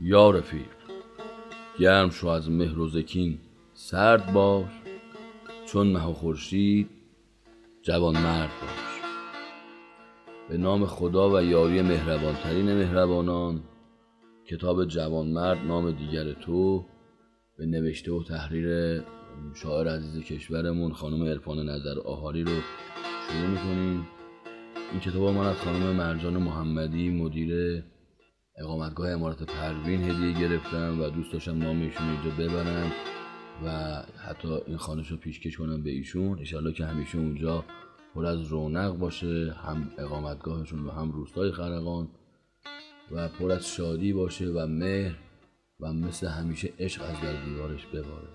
یا رفیق گرم شو از مهر و زکین سرد باش چون مه و خورشید جوان مرد باش. به نام خدا و یاری مهربانترین مهربانان کتاب جوانمرد نام دیگر تو به نوشته و تحریر شاعر عزیز کشورمون خانم ارفان نظر آهاری رو شروع می‌کنیم. این کتاب من از خانم مرجان محمدی مدیر اقامتگاه امارات پروین هدیه گرفتم و دوست داشتم نام ایشون اینجا ببرم و حتی این خانش رو پیشکش کنم به ایشون. انشالله که همیشه اونجا پر از رونق باشه هم اقامتگاهشون و هم روستای خرقان و پر از شادی باشه و مهر و مثل همیشه عشق از در دیوارش بباره.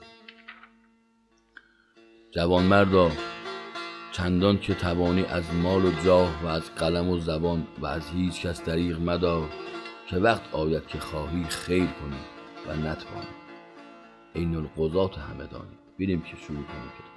جوانمردا چندان که توانی از مال و جاه و از قلم و زبان و از هیچ کس دریغ مدار. که وقت آید که خواهی خیر کنی و نتوانی. این القضات همدانی بریم که شروع کنیم.